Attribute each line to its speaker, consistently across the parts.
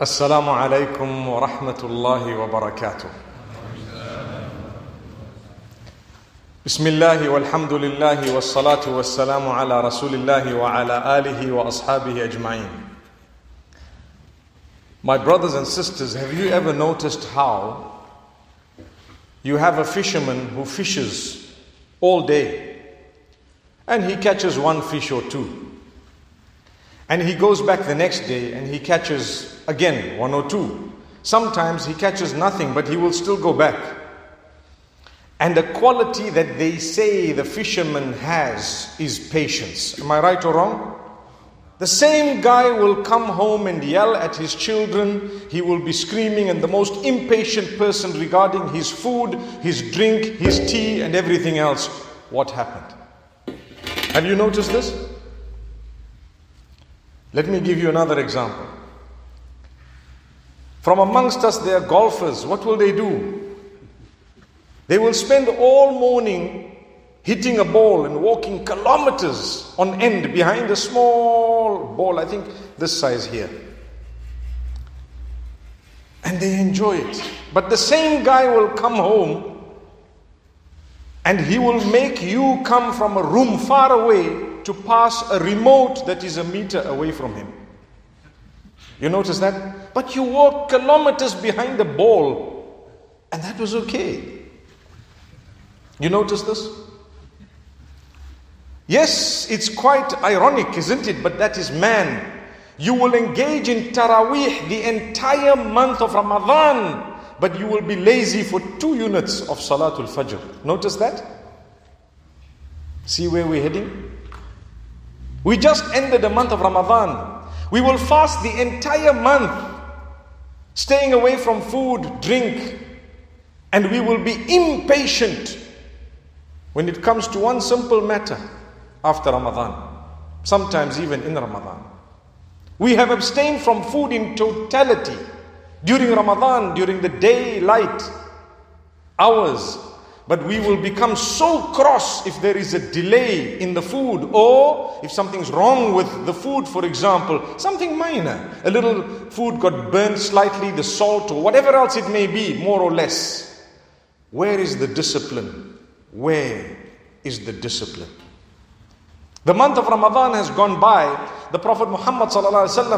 Speaker 1: السلام عليكم ورحمة الله وبركاته. بسم الله والحمد لله والصلاة والسلام على رسول الله وعلى آله وأصحابه أجمعين. My brothers and sisters, have you ever noticed how you have a fisherman who fishes all day and he catches one fish or two? And he goes back the next day and he catches again one or two. Sometimes he catches nothing, but he will still go back. And the quality that they say the fisherman has is patience. Am I right or wrong? The same guy will come home and yell at his children. He will be screaming, and the most impatient person regarding his food, his drink, his tea, and everything else. What happened? Have you noticed this? Let me give you another example. From amongst us, there are golfers. What will they do? They will spend all morning hitting a ball and walking kilometers on end behind a small ball, I think this size here. And they enjoy it. But the same guy will come home and he will make you come from a room far away to pass a remote that is a meter away from him. You notice that? But you walk kilometers behind the ball, and that was okay. You notice this? Yes, it's quite ironic, isn't it? But that is man. You will engage in Taraweeh the entire month of Ramadan, but you will be lazy for two units of Salatul Fajr. Notice that? See where we're heading? We just ended the month of Ramadan. We will fast the entire month, staying away from food, drink, and we will be impatient when it comes to one simple matter after Ramadan, sometimes even in Ramadan. We have abstained from food in totality during Ramadan, during the daylight hours, but we will become so cross if there is a delay in the food or if something's wrong with the food, for example, something minor. A little food got burnt slightly, the salt or whatever else it may be, more or less. Where is the discipline? Where is the discipline? The month of Ramadan has gone by. The Prophet Muhammad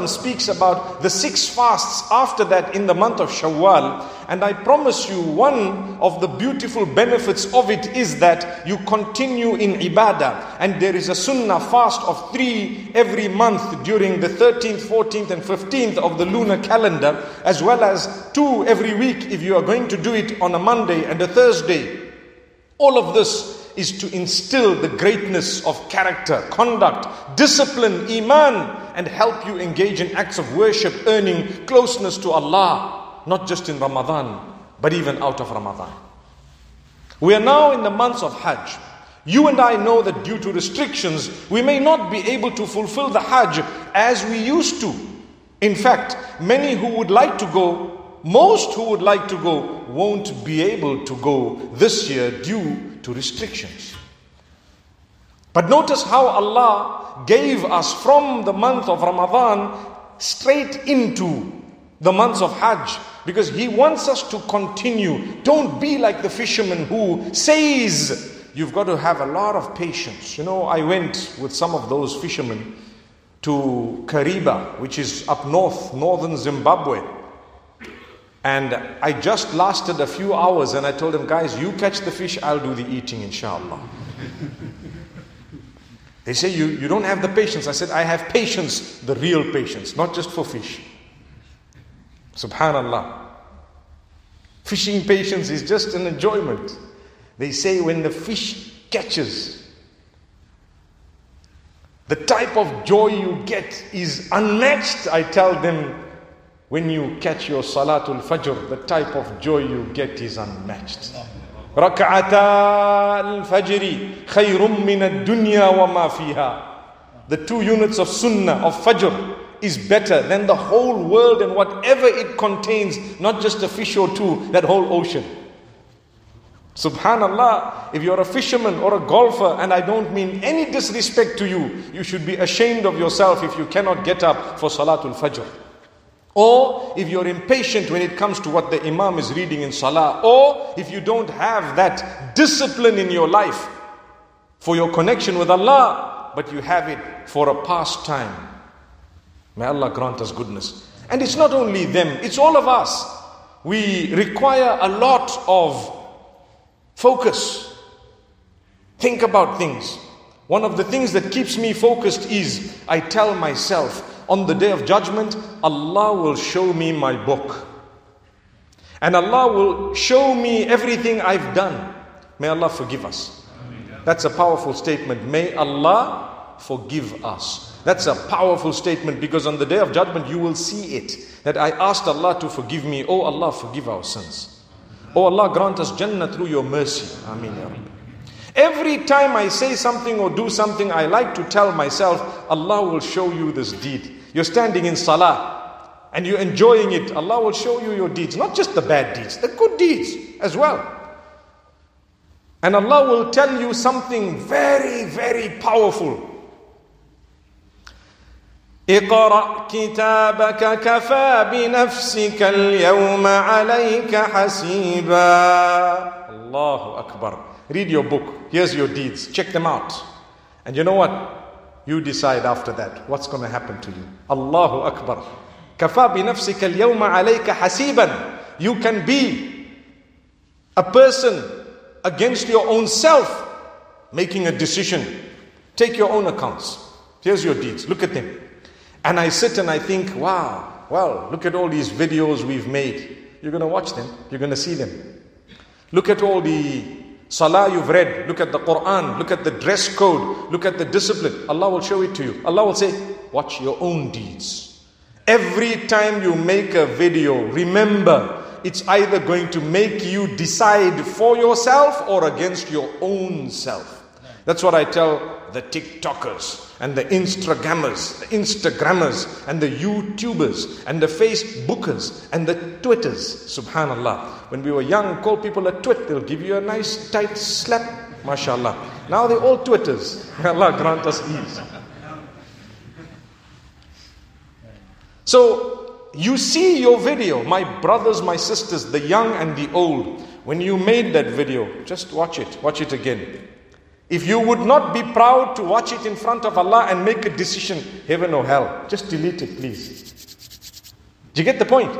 Speaker 1: speaks about the six fasts after that in the month of Shawwal. And I promise you, one of the beautiful benefits of it is that you continue in ibadah. And there is a sunnah fast of three every month during the 13th, 14th, and 15th of the lunar calendar, as well as two every week if you are going to do it on a Monday and a Thursday. All of this is to instill the greatness of character, conduct, discipline, iman, and help you engage in acts of worship, earning closeness to Allah, not just in Ramadan, but even out of Ramadan. We are now in the months of Hajj. You and I know that due to restrictions, we may not be able to fulfill the Hajj as we used to. In fact, many who would like to go most who would like to go won't be able to go this year due to restrictions. But notice how Allah gave us from the month of Ramadan straight into the months of Hajj because He wants us to continue. Don't be like the fisherman who says, You've got to have a lot of patience. You know, I went with some of those fishermen to Kariba, which is up north, northern Zimbabwe. And I just lasted a few hours and I told them, guys, you catch the fish, I'll do the eating, inshallah. they say, you, you don't have the patience. I said, I have patience, the real patience, not just for fish. Subhanallah. Fishing patience is just an enjoyment. They say, when the fish catches, the type of joy you get is unmatched. I tell them, when you catch your Salatul Fajr, the type of joy you get is unmatched. ركعتا الفجر خير من الدنيا وما فيها. The two units of Sunnah of Fajr is better than the whole world and whatever it contains, not just a fish or two, that whole ocean. Subhanallah, if you're a fisherman or a golfer, and I don't mean any disrespect to you, you should be ashamed of yourself if you cannot get up for Salatul Fajr. Or if you're impatient when it comes to what the Imam is reading in Salah, or if you don't have that discipline in your life for your connection with Allah, but you have it for a pastime. May Allah grant us goodness. And it's not only them, it's all of us. We require a lot of focus. Think about things. One of the things that keeps me focused is I tell myself, on the day of judgment, Allah will show me my book. And Allah will show me everything I've done. May Allah forgive us. That's a powerful statement. May Allah forgive us. That's a powerful statement because on the day of judgment you will see it. That I asked Allah to forgive me. Oh Allah, forgive our sins. Oh Allah, grant us Jannah through your mercy. Ameen. Every time I say something or do something, I like to tell myself, Allah will show you this deed. You're standing in salah and you're enjoying it. Allah will show you your deeds, not just the bad deeds, the good deeds as well. And Allah will tell you something very, very powerful. اقرأ كتابك كفى بنفسك اليوم عليك حسيبا الله أكبر Read your book. Here's your deeds. Check them out. And you know what? You decide after that what's going to happen to you. Allahu Akbar. كفى بنفسك اليوم عليك حسيبا. You can be a person against your own self making a decision. Take your own accounts. Here's your deeds. Look at them. And I sit and I think, wow, well, look at all these videos we've made. You're going to watch them, you're going to see them. Look at all the Salah you've read, look at the Quran, look at the dress code, look at the discipline. Allah will show it to you. Allah will say, Watch your own deeds. Every time you make a video, remember it's either going to make you decide for yourself or against your own self. That's what I tell the TikTokers and the Instagrammers, the Instagrammers and the YouTubers and the Facebookers and the Twitters. Subhanallah. When we were young, call people a twit, they'll give you a nice tight slap. MashaAllah. Now they're all Twitters. Allah grant us ease. So you see your video, my brothers, my sisters, the young and the old. When you made that video, just watch it, watch it again. If you would not be proud to watch it in front of Allah and make a decision, heaven or hell, just delete it, please. Do you get the point?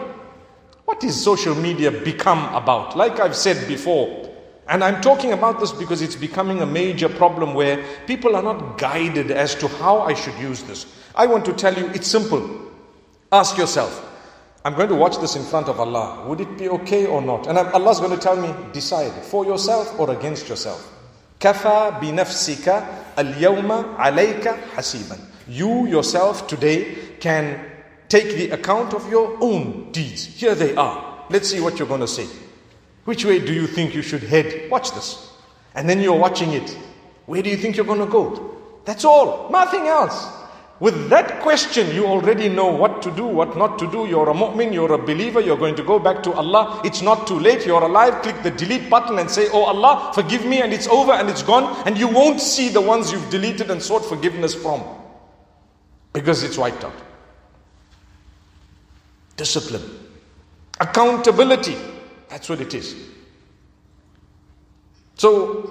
Speaker 1: What is social media become about? Like I've said before, and I'm talking about this because it's becoming a major problem where people are not guided as to how I should use this. I want to tell you it's simple. Ask yourself, I'm going to watch this in front of Allah. Would it be okay or not? And Allah's going to tell me, decide for yourself or against yourself. Kafa binafsika al-yawma alayka hasiban. You yourself today can take the account of your own deeds. Here they are. Let's see what you're going to say. Which way do you think you should head? Watch this. And then you're watching it. Where do you think you're going to go? That's all. Nothing else. With that question, you already know what to do, what not to do. You're a mu'min, you're a believer, you're going to go back to Allah. It's not too late, you're alive. Click the delete button and say, Oh Allah, forgive me, and it's over and it's gone. And you won't see the ones you've deleted and sought forgiveness from because it's wiped out. Discipline, accountability that's what it is. So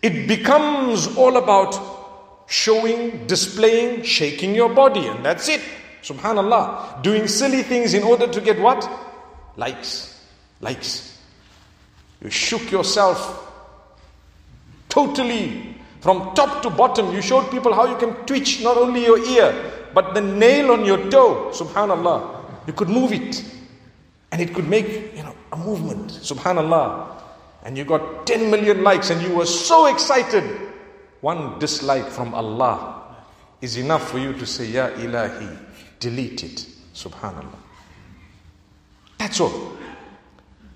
Speaker 1: it becomes all about showing, displaying, shaking your body, and that's it. Subhanallah. Doing silly things in order to get what? Likes. Likes. You shook yourself totally from top to bottom. You showed people how you can twitch not only your ear, but the nail on your toe. Subhanallah. You could move it. And it could make, you know, a movement. Subhanallah. And you got 10 million likes and you were so excited one dislike from Allah is enough for you to say, Ya Ilahi, delete it. Subhanallah. That's all.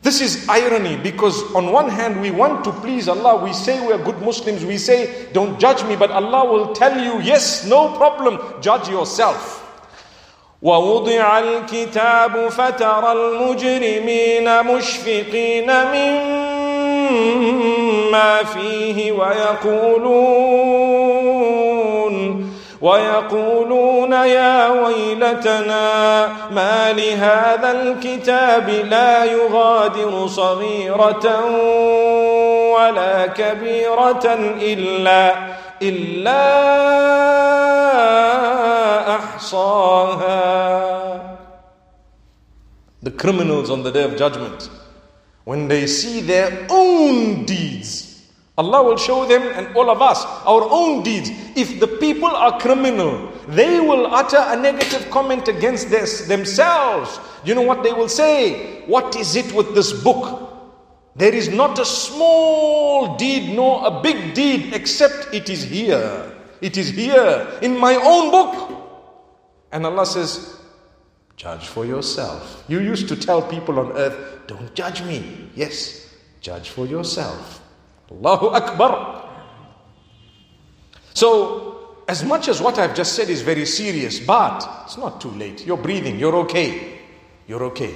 Speaker 1: This is irony because, on one hand, we want to please Allah. We say we're good Muslims. We say, Don't judge me. But Allah will tell you, Yes, no problem. Judge yourself. ووضع الكتاب فترى المجرمين مشفقين مما فيه ويقولون ويقولون يا ويلتنا ما لهذا الكتاب لا يغادر صغيرة ولا كبيرة إلا إلا أحصاها. The criminals on the day of judgment, when they see their own deeds, Allah will show them and all of us our own deeds. If the people are criminal, they will utter a negative comment against this themselves. You know what they will say? What is it with this book? There is not a small deed nor a big deed except it is here. It is here in my own book. And Allah says, Judge for yourself. You used to tell people on earth, Don't judge me. Yes, judge for yourself. Allahu Akbar. So, as much as what I've just said is very serious, but it's not too late. You're breathing, you're okay. You're okay.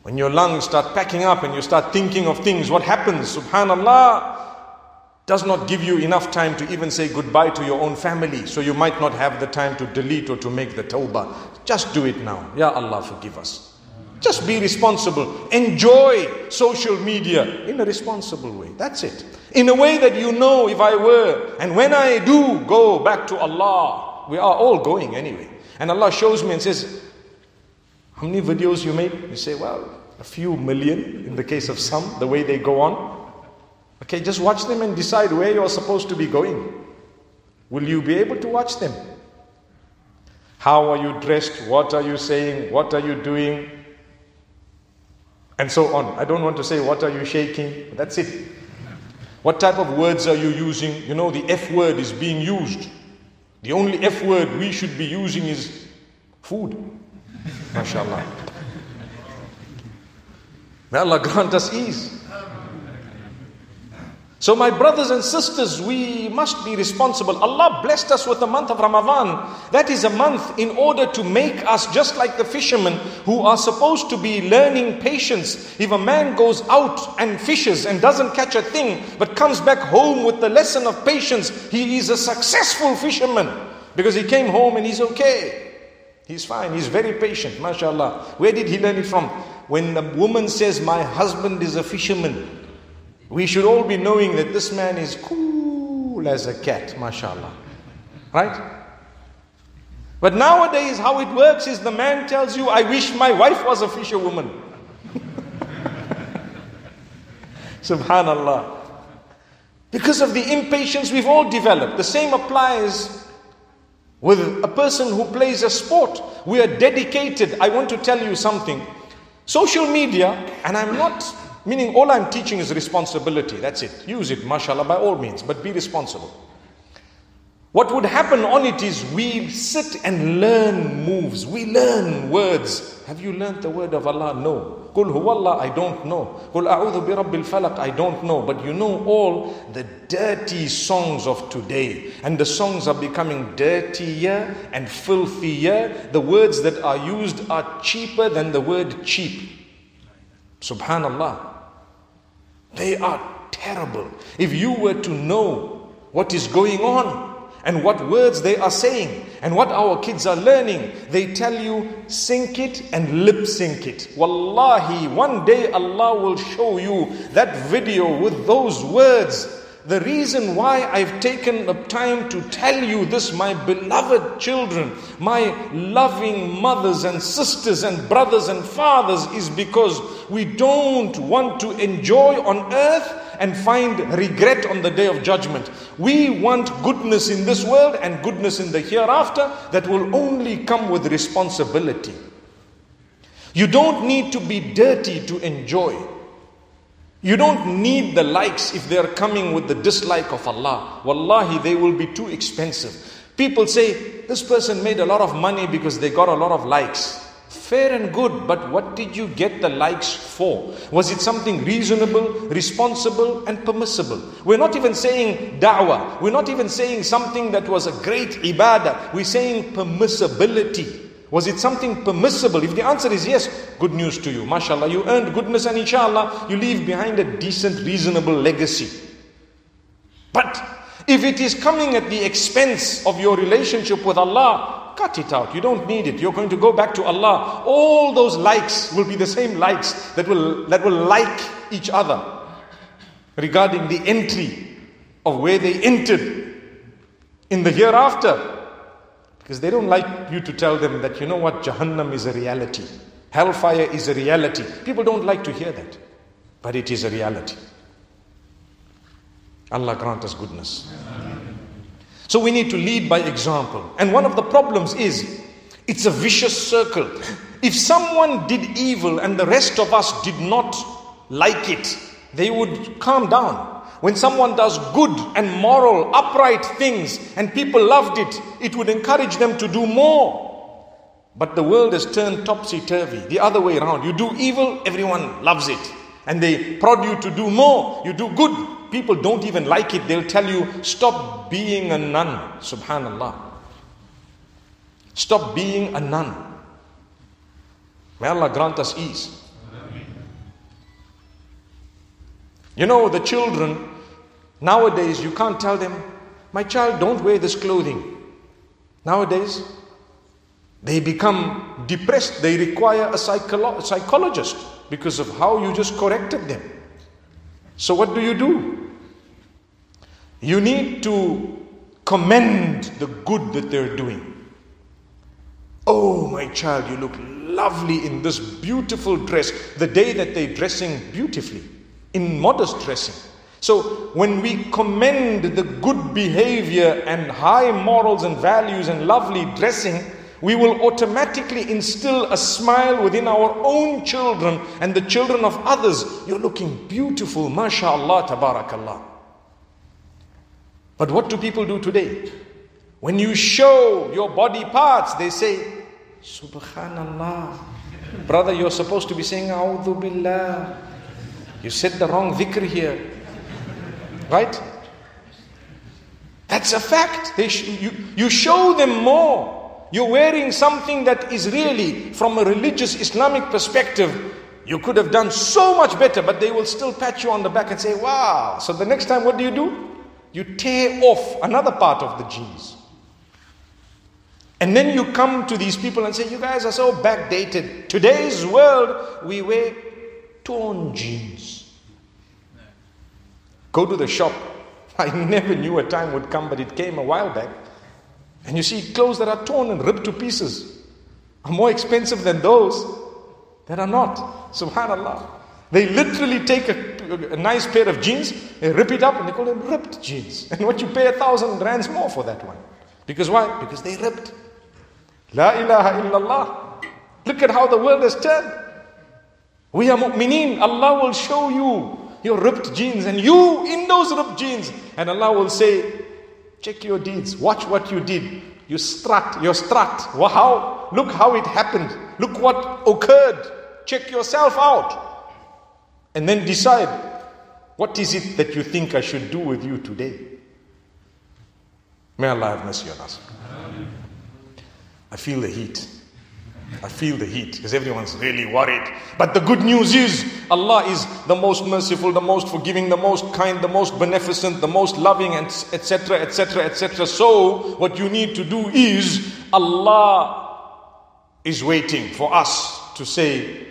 Speaker 1: When your lungs start packing up and you start thinking of things, what happens? Subhanallah does not give you enough time to even say goodbye to your own family. So you might not have the time to delete or to make the tawbah. Just do it now. Ya Allah, forgive us. Just be responsible. Enjoy social media in a responsible way. That's it. In a way that you know if I were, and when I do go back to Allah, we are all going anyway. And Allah shows me and says, How many videos you made? You say, Well, a few million in the case of some, the way they go on. Okay, just watch them and decide where you're supposed to be going. Will you be able to watch them? How are you dressed? What are you saying? What are you doing? And so on. I don't want to say, What are you shaking? That's it. What type of words are you using? You know, the F word is being used. The only F word we should be using is food. MashaAllah. May Allah grant us ease. So, my brothers and sisters, we must be responsible. Allah blessed us with the month of Ramadan. That is a month in order to make us just like the fishermen who are supposed to be learning patience. If a man goes out and fishes and doesn't catch a thing, but comes back home with the lesson of patience, he is a successful fisherman because he came home and he's okay. He's fine, he's very patient, mashallah. Where did he learn it from? When the woman says, My husband is a fisherman, we should all be knowing that this man is cool as a cat, mashallah. Right? But nowadays, how it works is the man tells you, I wish my wife was a fisherwoman. Subhanallah. Because of the impatience we've all developed. The same applies with a person who plays a sport. We are dedicated. I want to tell you something. Social media, and I'm not Meaning, all I'm teaching is responsibility. That's it. Use it, mashallah, by all means, but be responsible. What would happen on it is we sit and learn moves. We learn words. Have you learned the word of Allah? No. Qul huwallah, I don't know. Qul a'udhu bi rabbil I don't know. But you know all the dirty songs of today. And the songs are becoming dirtier and filthier. The words that are used are cheaper than the word cheap. Subhanallah. They are terrible. If you were to know what is going on and what words they are saying and what our kids are learning, they tell you sync it and lip sync it. Wallahi, one day Allah will show you that video with those words the reason why I've taken the time to tell you this, my beloved children, my loving mothers and sisters and brothers and fathers, is because we don't want to enjoy on earth and find regret on the day of judgment. We want goodness in this world and goodness in the hereafter that will only come with responsibility. You don't need to be dirty to enjoy. You don't need the likes if they are coming with the dislike of Allah. Wallahi, they will be too expensive. People say, this person made a lot of money because they got a lot of likes. Fair and good, but what did you get the likes for? Was it something reasonable, responsible, and permissible? We're not even saying da'wah. We're not even saying something that was a great ibadah. We're saying permissibility. Was it something permissible? If the answer is yes, good news to you. MashaAllah, you earned goodness and inshallah, you leave behind a decent, reasonable legacy. But If it is coming at the expense of your relationship with Allah, cut it out. You don't need it. You're going to go back to Allah. All those likes will be the same likes that will, that will like each other regarding the entry of where they entered in the hereafter. Because they don't like you to tell them that, you know what, Jahannam is a reality. Hellfire is a reality. People don't like to hear that. But it is a reality. Allah grant us goodness. So we need to lead by example. And one of the problems is it's a vicious circle. If someone did evil and the rest of us did not like it, they would calm down. When someone does good and moral, upright things and people loved it, it would encourage them to do more. But the world has turned topsy turvy, the other way around. You do evil, everyone loves it. And they prod you to do more. You do good, people don't even like it. They'll tell you, stop being a nun. Subhanallah. Stop being a nun. May Allah grant us ease. You know, the children, nowadays, you can't tell them, my child, don't wear this clothing. Nowadays, they become depressed. They require a psycholo- psychologist because of how you just corrected them. So, what do you do? You need to commend the good that they're doing. Oh, my child, you look lovely in this beautiful dress. The day that they're dressing beautifully, in modest dressing. So, when we commend the good behavior and high morals and values and lovely dressing, we will automatically instill a smile within our own children and the children of others. You're looking beautiful, mashallah, tabarakallah. But what do people do today? When you show your body parts, they say, Subhanallah. Brother, you're supposed to be saying, A'udhu Billah. You said the wrong dhikr here. Right? That's a fact. Sh- you, you show them more. You're wearing something that is really, from a religious Islamic perspective, you could have done so much better, but they will still pat you on the back and say, Wow. So the next time, what do you do? You tear off another part of the jeans. And then you come to these people and say, You guys are so backdated. Today's world, we wear torn jeans. Go to the shop. I never knew a time would come, but it came a while back. And you see clothes that are torn and ripped to pieces are more expensive than those that are not. Subhanallah. They literally take a, a, nice pair of jeans, they rip it up, and they call them ripped jeans. And what you pay a thousand rands more for that one. Because why? Because they ripped. La ilaha illallah. Look at how the world has turned. We are mu'mineen. Allah will show you your ripped jeans and you in those ripped jeans. And Allah will say, check your deeds. Watch what you did. You strut, your strut. Well, how? Look how it happened. Look what occurred. Check yourself out. And then decide what is it that you think I should do with you today. May Allah have mercy on us. I feel the heat. I feel the heat because everyone's really worried. But the good news is Allah is the most merciful, the most forgiving, the most kind, the most beneficent, the most loving, and etc. etc. etc. So, what you need to do is Allah is waiting for us to say,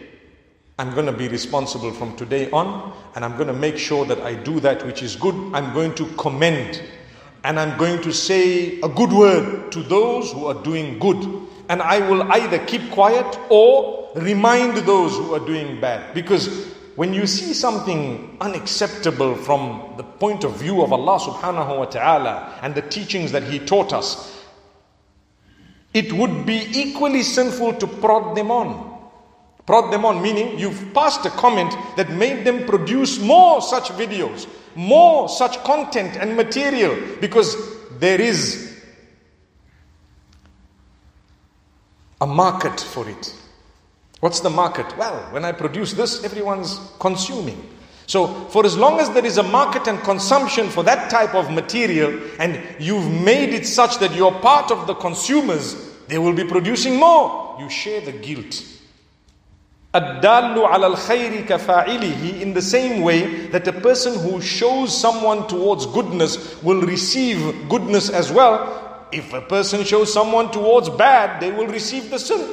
Speaker 1: I'm going to be responsible from today on, and I'm going to make sure that I do that which is good. I'm going to commend, and I'm going to say a good word to those who are doing good and I will either keep quiet or remind those who are doing bad. Because when you see something unacceptable from the point of view of Allah subhanahu wa ta'ala and the teachings that He taught us, it would be equally sinful to prod them on. Prod them on, meaning you've passed a comment that made them produce more such videos, more such content and material, because there is a market for it. What's the market? Well, when I produce this, everyone's consuming. So, for as long as there is a market and consumption for that type of material, and you've made it such that you're part of the consumers, they will be producing more. You share the guilt. Addallu al khairi kafa'ilihi, in the same way that a person who shows someone towards goodness will receive goodness as well. If a person shows someone towards bad, they will receive the sin.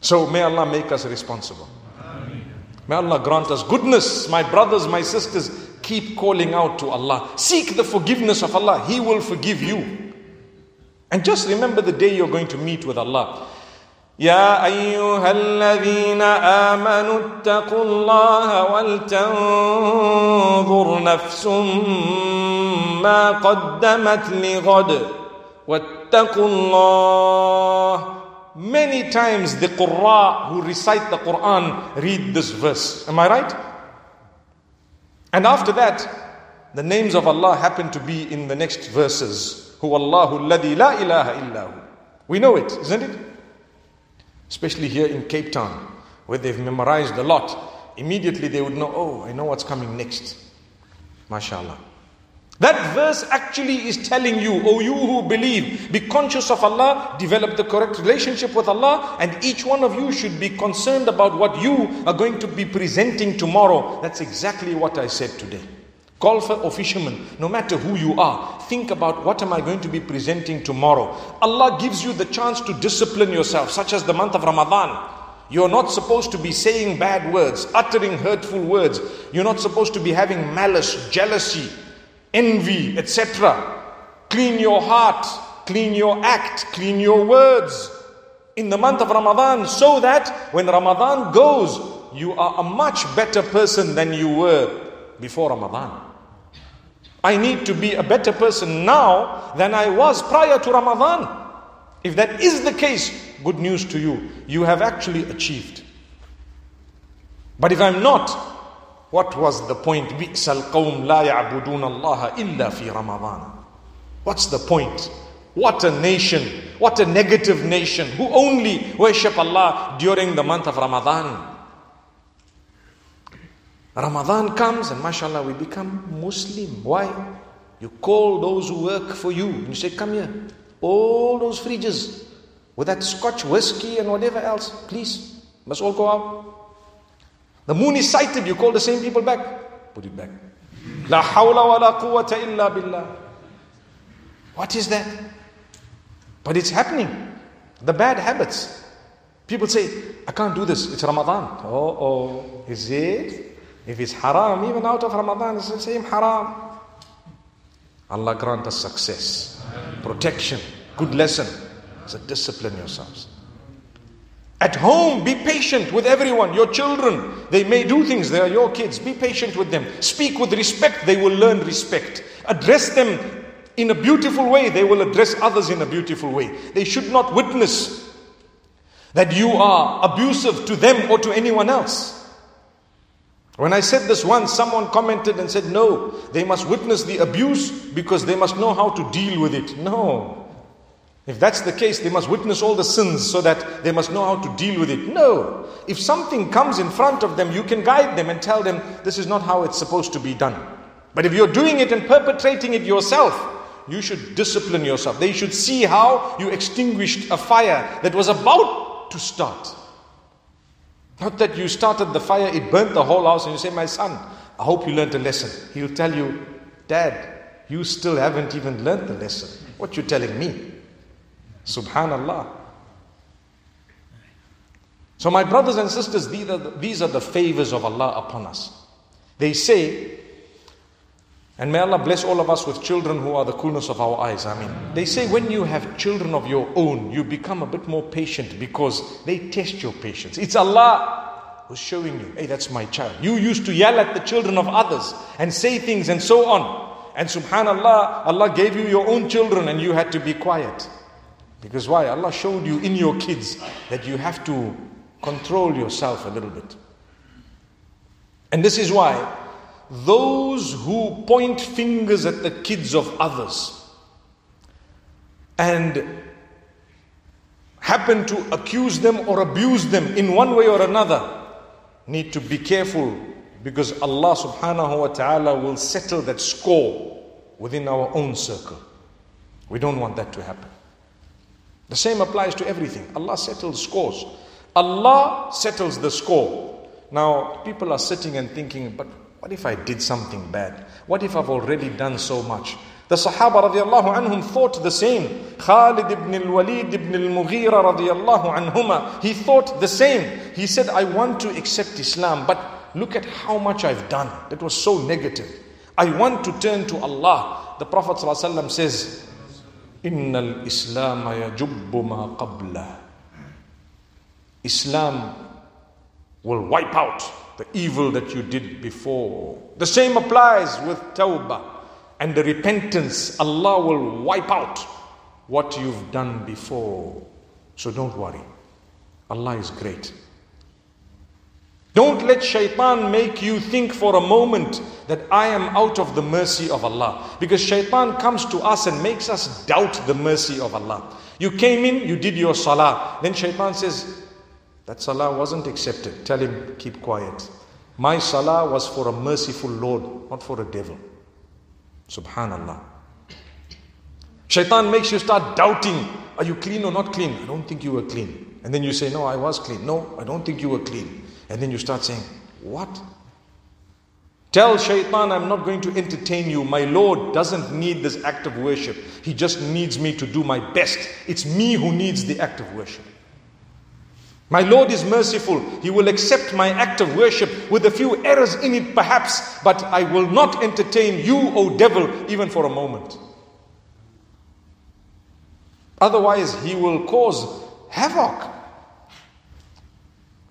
Speaker 1: So may Allah make us responsible. May Allah grant us goodness. My brothers, my sisters, keep calling out to Allah. Seek the forgiveness of Allah. He will forgive you. And just remember the day you're going to meet with Allah. يا أيها الذين آمنوا اتقوا الله ولتنظر نفس ما قدمت لغد واتقوا الله Many times the Qurra who recite the Quran read this verse. Am I right? And after that, the names of Allah happen to be in the next verses. هو الله الذي لا إله إلا هو. We know it, isn't it? Especially here in Cape Town, where they've memorized a lot. Immediately they would know, oh, I know what's coming next. MashaAllah. That verse actually is telling you, oh, you who believe, be conscious of Allah, develop the correct relationship with Allah, and each one of you should be concerned about what you are going to be presenting tomorrow. That's exactly what I said today golfer or fisherman, no matter who you are, think about what am I going to be presenting tomorrow. Allah gives you the chance to discipline yourself, such as the month of Ramadan. You're not supposed to be saying bad words, uttering hurtful words. You're not supposed to be having malice, jealousy, envy, etc. Clean your heart, clean your act, clean your words in the month of Ramadan so that when Ramadan goes, you are a much better person than you were before Ramadan. I need to be a better person now than I was prior to Ramadan. If that is the case, good news to you. You have actually achieved. But if I'm not, what was the point? بئس القوم لا يعبدون الله إلا في رمضان. What's the point? What a nation, what a negative nation who only worship Allah during the month of Ramadan. Ramadan comes and mashallah we become Muslim. Why? You call those who work for you and you say, Come here. All those fridges with that scotch whiskey and whatever else, please, must all go out. The moon is sighted, you call the same people back. Put it back. La hawla wa la quwwata illa billah. What is that? But it's happening. The bad habits. People say, I can't do this, it's Ramadan. Oh, oh, is it? If it's haram, even out of Ramadan, it's the same haram. Allah grant us success, protection, good lesson. So discipline yourselves. At home, be patient with everyone. Your children, they may do things, they are your kids. Be patient with them. Speak with respect, they will learn respect. Address them in a beautiful way, they will address others in a beautiful way. They should not witness that you are abusive to them or to anyone else. When I said this once, someone commented and said, No, they must witness the abuse because they must know how to deal with it. No. If that's the case, they must witness all the sins so that they must know how to deal with it. No. If something comes in front of them, you can guide them and tell them this is not how it's supposed to be done. But if you're doing it and perpetrating it yourself, you should discipline yourself. They should see how you extinguished a fire that was about to start. Not that you started the fire, it burnt the whole house, and you say, My son, I hope you learned a lesson. He'll tell you, Dad, you still haven't even learned the lesson. What you telling me? Subhanallah. So, my brothers and sisters, these are, the, these are the favors of Allah upon us. They say, and may Allah bless all of us with children who are the coolness of our eyes. I mean, they say when you have children of your own, you become a bit more patient because they test your patience. It's Allah who's showing you, hey, that's my child. You used to yell at the children of others and say things and so on. And subhanallah, Allah gave you your own children and you had to be quiet. Because why? Allah showed you in your kids that you have to control yourself a little bit. And this is why those who point fingers at the kids of others and happen to accuse them or abuse them in one way or another need to be careful because Allah subhanahu wa ta'ala will settle that score within our own circle. We don't want that to happen. The same applies to everything. Allah settles scores. Allah settles the score. Now, people are sitting and thinking, but what if I did something bad? What if I've already done so much? The Sahaba radiallahu anhum thought the same. Khalid ibn al-Walid ibn al-Mughira radiallahu anhuma, he thought the same. He said, I want to accept Islam, but look at how much I've done. That was so negative. I want to turn to Allah. The Prophet ﷺ says, إن الإسلام يجب ما قبله Islam will wipe out the evil that you did before. The same applies with tawbah and the repentance. Allah will wipe out what you've done before. So don't worry. Allah is great. Don't let shaitan make you think for a moment that I am out of the mercy of Allah. Because shaitan comes to us and makes us doubt the mercy of Allah. You came in, you did your salah. Then shaitan says, That salah wasn't accepted. Tell him, keep quiet. My salah was for a merciful Lord, not for a devil. Subhanallah. Shaitan makes you start doubting Are you clean or not clean? I don't think you were clean. And then you say, No, I was clean. No, I don't think you were clean. And then you start saying, What? Tell shaitan, I'm not going to entertain you. My Lord doesn't need this act of worship. He just needs me to do my best. It's me who needs the act of worship. My Lord is merciful. He will accept my act of worship with a few errors in it, perhaps, but I will not entertain you, O devil, even for a moment. Otherwise, he will cause havoc.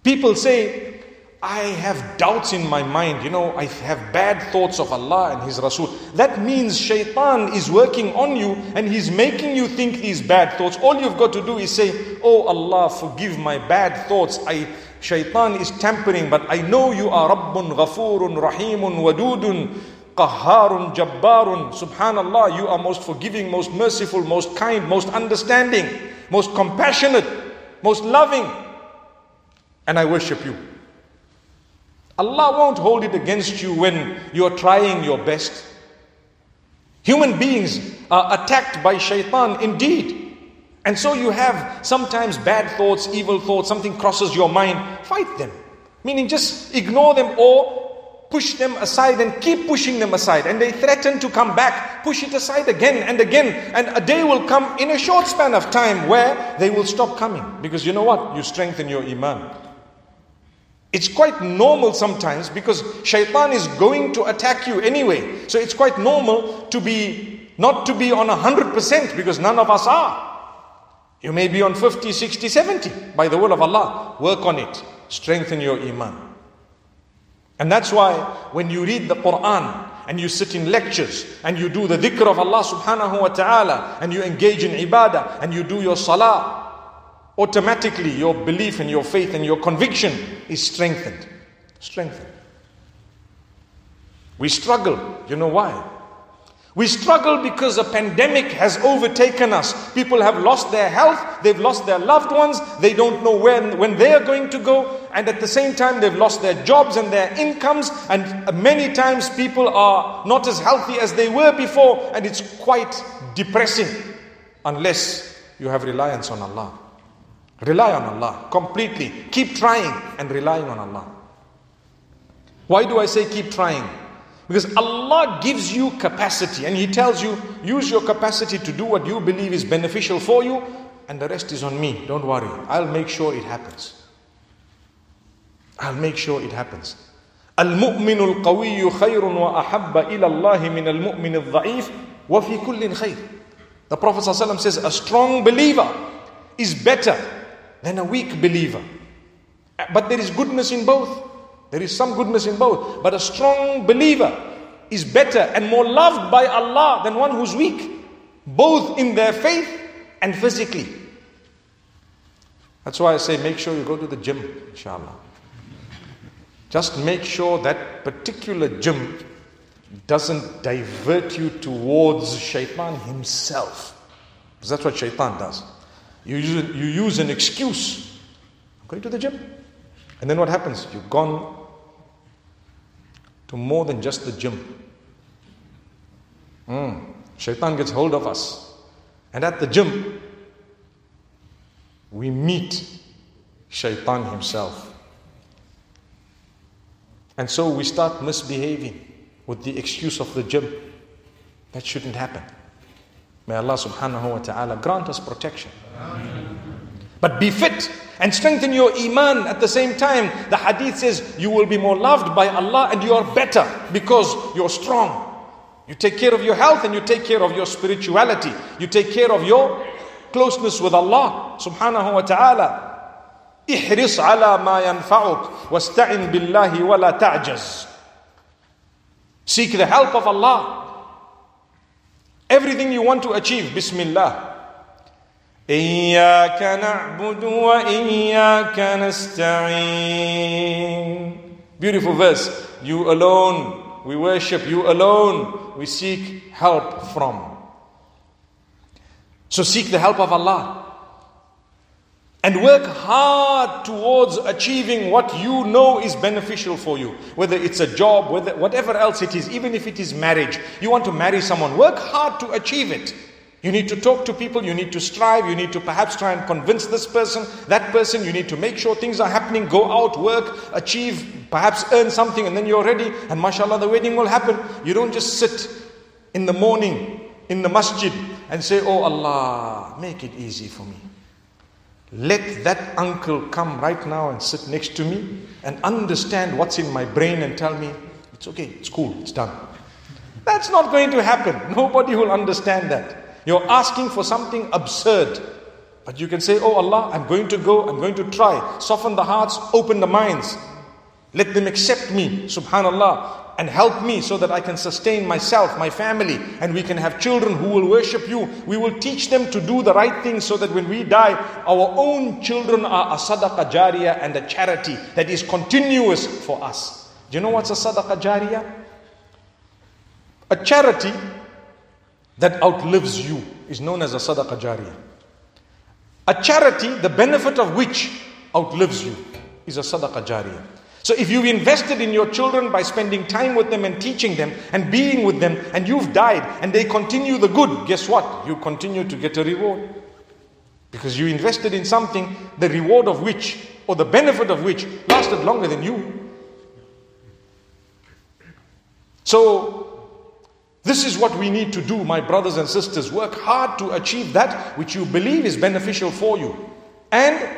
Speaker 1: People say, I have doubts in my mind, you know, I have bad thoughts of Allah and His Rasul. That means shaitan is working on you and he's making you think these bad thoughts. All you've got to do is say, Oh Allah, forgive my bad thoughts. I shaitan is tampering, but I know you are Rabbun, Ghafurun, Rahimun, Wadudun, Qahharun, Jabbarun. Subhanallah, you are most forgiving, most merciful, most kind, most understanding, most compassionate, most loving and I worship you. Allah won't hold it against you when you're trying your best. Human beings are attacked by shaitan indeed. And so you have sometimes bad thoughts, evil thoughts, something crosses your mind, fight them. Meaning just ignore them or push them aside and keep pushing them aside. And they threaten to come back, push it aside again and again. And a day will come in a short span of time where they will stop coming. Because you know what? You strengthen your iman. It's quite normal sometimes because shaitan is going to attack you anyway. So it's quite normal to be, not to be on 100% because none of us are. You may be on 50, 60, 70 by the will of Allah. Work on it. Strengthen your iman. And that's why when you read the Quran and you sit in lectures and you do the dhikr of Allah subhanahu wa ta'ala and you engage in ibadah and you do your salah automatically your belief and your faith and your conviction is strengthened. Strengthened. We struggle. You know why? We struggle because a pandemic has overtaken us. People have lost their health, they've lost their loved ones, they don't know when, when they are going to go, and at the same time, they've lost their jobs and their incomes. And many times, people are not as healthy as they were before, and it's quite depressing unless you have reliance on Allah. Rely on Allah completely. Keep trying and relying on Allah. Why do I say keep trying? Because Allah gives you capacity and He tells you, use your capacity to do what you believe is beneficial for you, and the rest is on me. Don't worry. I'll make sure it happens. I'll make sure it happens. المؤمن القوي خير وأحب إلى الله من المؤمن الضعيف وفي كل خير. The Prophet ﷺ says, a strong believer is better than a weak believer. But there is goodness in both. There is some goodness in both. But a strong believer is better and more loved by Allah than one who's weak, both in their faith and physically. That's why I say make sure you go to the gym, inshallah. Just make sure that particular gym doesn't divert you towards shaitan himself. Because that's what shaitan does. You use, you use an excuse. I'm going to the gym. And then what happens? You've gone to more than just the gym. Mm. Shaitan gets hold of us. And at the gym, we meet shaitan himself. And so we start misbehaving with the excuse of the gym. That shouldn't happen. May Allah subhanahu wa ta'ala grant us protection. But be fit and strengthen your iman at the same time. The hadith says you will be more loved by Allah and you are better because you're strong. You take care of your health and you take care of your spirituality. You take care of your closeness with Allah subhanahu wa ta'ala. احرص على ما ينفعك واستعن بالله ولا تعجز. Seek the help of Allah. Everything you want to achieve, Bismillah. إياك نعبد وإياك نستعين Beautiful verse. You alone, we worship you alone, we seek help from. So seek the help of Allah. And work hard towards achieving what you know is beneficial for you. Whether it's a job, whether whatever else it is, even if it is marriage. You want to marry someone, work hard to achieve it. You need to talk to people, you need to strive, you need to perhaps try and convince this person, that person, you need to make sure things are happening, go out, work, achieve, perhaps earn something, and then you're ready, and mashallah, the wedding will happen. You don't just sit in the morning in the masjid and say, Oh Allah, make it easy for me. Let that uncle come right now and sit next to me and understand what's in my brain and tell me, It's okay, it's cool, it's done. That's not going to happen. Nobody will understand that. You're asking for something absurd. But you can say, Oh Allah, I'm going to go, I'm going to try. Soften the hearts, open the minds. Let them accept me, subhanallah, and help me so that I can sustain myself, my family, and we can have children who will worship you. We will teach them to do the right thing so that when we die, our own children are a sadaqah jariyah and a charity that is continuous for us. Do you know what's a sadaqah jariyah? A charity that outlives you is known as a sadaqah jariyah. A charity, the benefit of which outlives you, is a sadaqah jariyah. So if you've invested in your children by spending time with them and teaching them and being with them, and you've died and they continue the good, guess what? You continue to get a reward. Because you invested in something, the reward of which, or the benefit of which, lasted longer than you. So this is what we need to do, my brothers and sisters. Work hard to achieve that which you believe is beneficial for you. And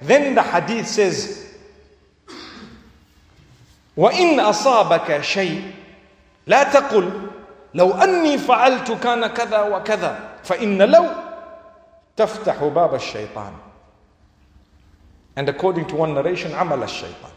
Speaker 1: then the hadith says, وإن أصابك شيء لا تقل لو أني فعلت كان كذا وكذا فإن لو تفتح باب الشيطان And according to one narration, عمل الشيطان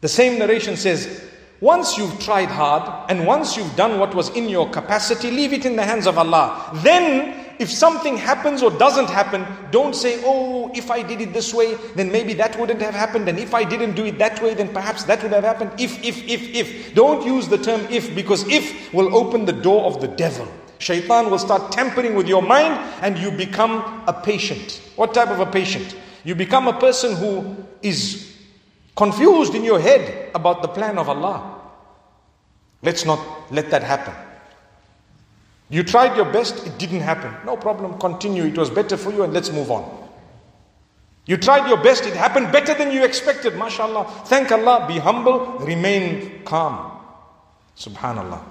Speaker 1: The same narration says, once you've tried hard and once you've done what was in your capacity, leave it in the hands of Allah. Then, if something happens or doesn't happen, don't say, Oh, if I did it this way, then maybe that wouldn't have happened. And if I didn't do it that way, then perhaps that would have happened. If, if, if, if. Don't use the term if because if will open the door of the devil. Shaitan will start tampering with your mind and you become a patient. What type of a patient? You become a person who is confused in your head about the plan of Allah. Let's not let that happen. You tried your best, it didn't happen. No problem, continue. It was better for you, and let's move on. You tried your best, it happened better than you expected. MashaAllah. Thank Allah, be humble, remain calm. Subhanallah.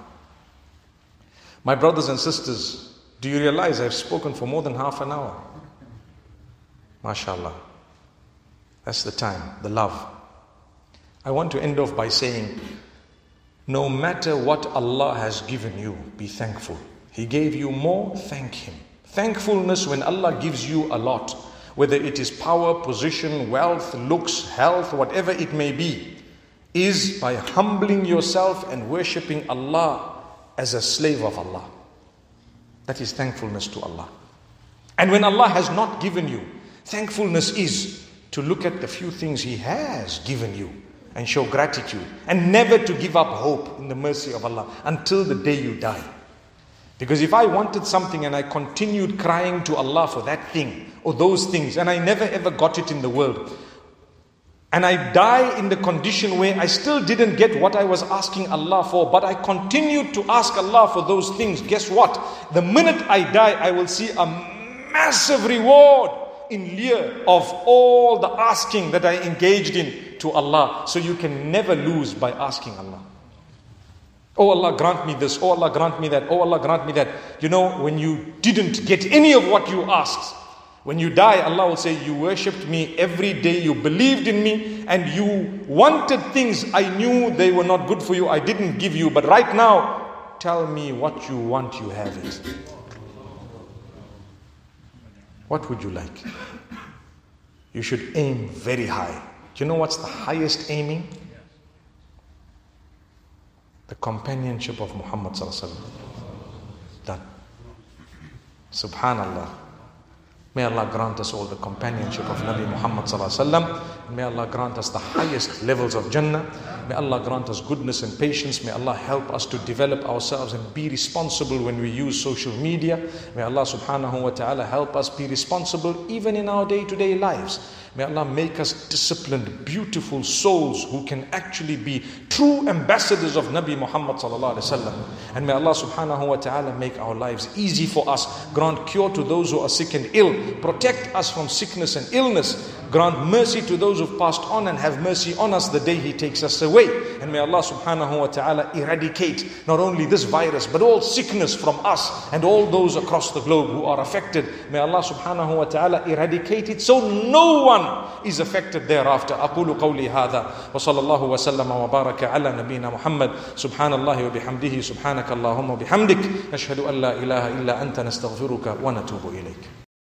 Speaker 1: My brothers and sisters, do you realize I've spoken for more than half an hour? MashaAllah. That's the time, the love. I want to end off by saying, no matter what Allah has given you, be thankful. He gave you more, thank Him. Thankfulness when Allah gives you a lot, whether it is power, position, wealth, looks, health, whatever it may be, is by humbling yourself and worshipping Allah as a slave of Allah. That is thankfulness to Allah. And when Allah has not given you, thankfulness is to look at the few things He has given you and show gratitude and never to give up hope in the mercy of Allah until the day you die. Because if I wanted something and I continued crying to Allah for that thing or those things and I never ever got it in the world, and I die in the condition where I still didn't get what I was asking Allah for, but I continued to ask Allah for those things, guess what? The minute I die, I will see a massive reward in lieu of all the asking that I engaged in to Allah. So you can never lose by asking Allah. Oh Allah, grant me this. Oh Allah, grant me that. Oh Allah, grant me that. You know, when you didn't get any of what you asked, when you die, Allah will say, You worshipped me every day, you believed in me, and you wanted things I knew they were not good for you, I didn't give you. But right now, tell me what you want, you have it. What would you like? You should aim very high. Do you know what's the highest aiming? The companionship of Muhammad. That. Subhanallah. May Allah grant us all the companionship of Nabi Muhammad May Allah grant us the highest levels of Jannah. May Allah grant us goodness and patience. May Allah help us to develop ourselves and be responsible when we use social media. May Allah subhanahu wa ta'ala help us be responsible even in our day-to-day lives. May Allah make us disciplined, beautiful souls who can actually be true ambassadors of Nabi Muhammad And may Allah subhanahu wa ta'ala make our lives easy for us, grant cure to those who are sick and ill, protect us from sickness and illness, grant mercy to those who've passed on and have mercy on us the day He takes us away. And may Allah subhanahu wa ta'ala eradicate not only this virus but all sickness from us and all those across the globe who are affected. May Allah subhanahu wa ta'ala eradicate it so no one is affected thereafter أقول قولي هذا وصلى الله وسلم وبارك على نبينا محمد سبحان الله وبحمده سبحانك اللهم وبحمدك نشهد أن لا إله إلا أنت نستغفرك ونتوب إليك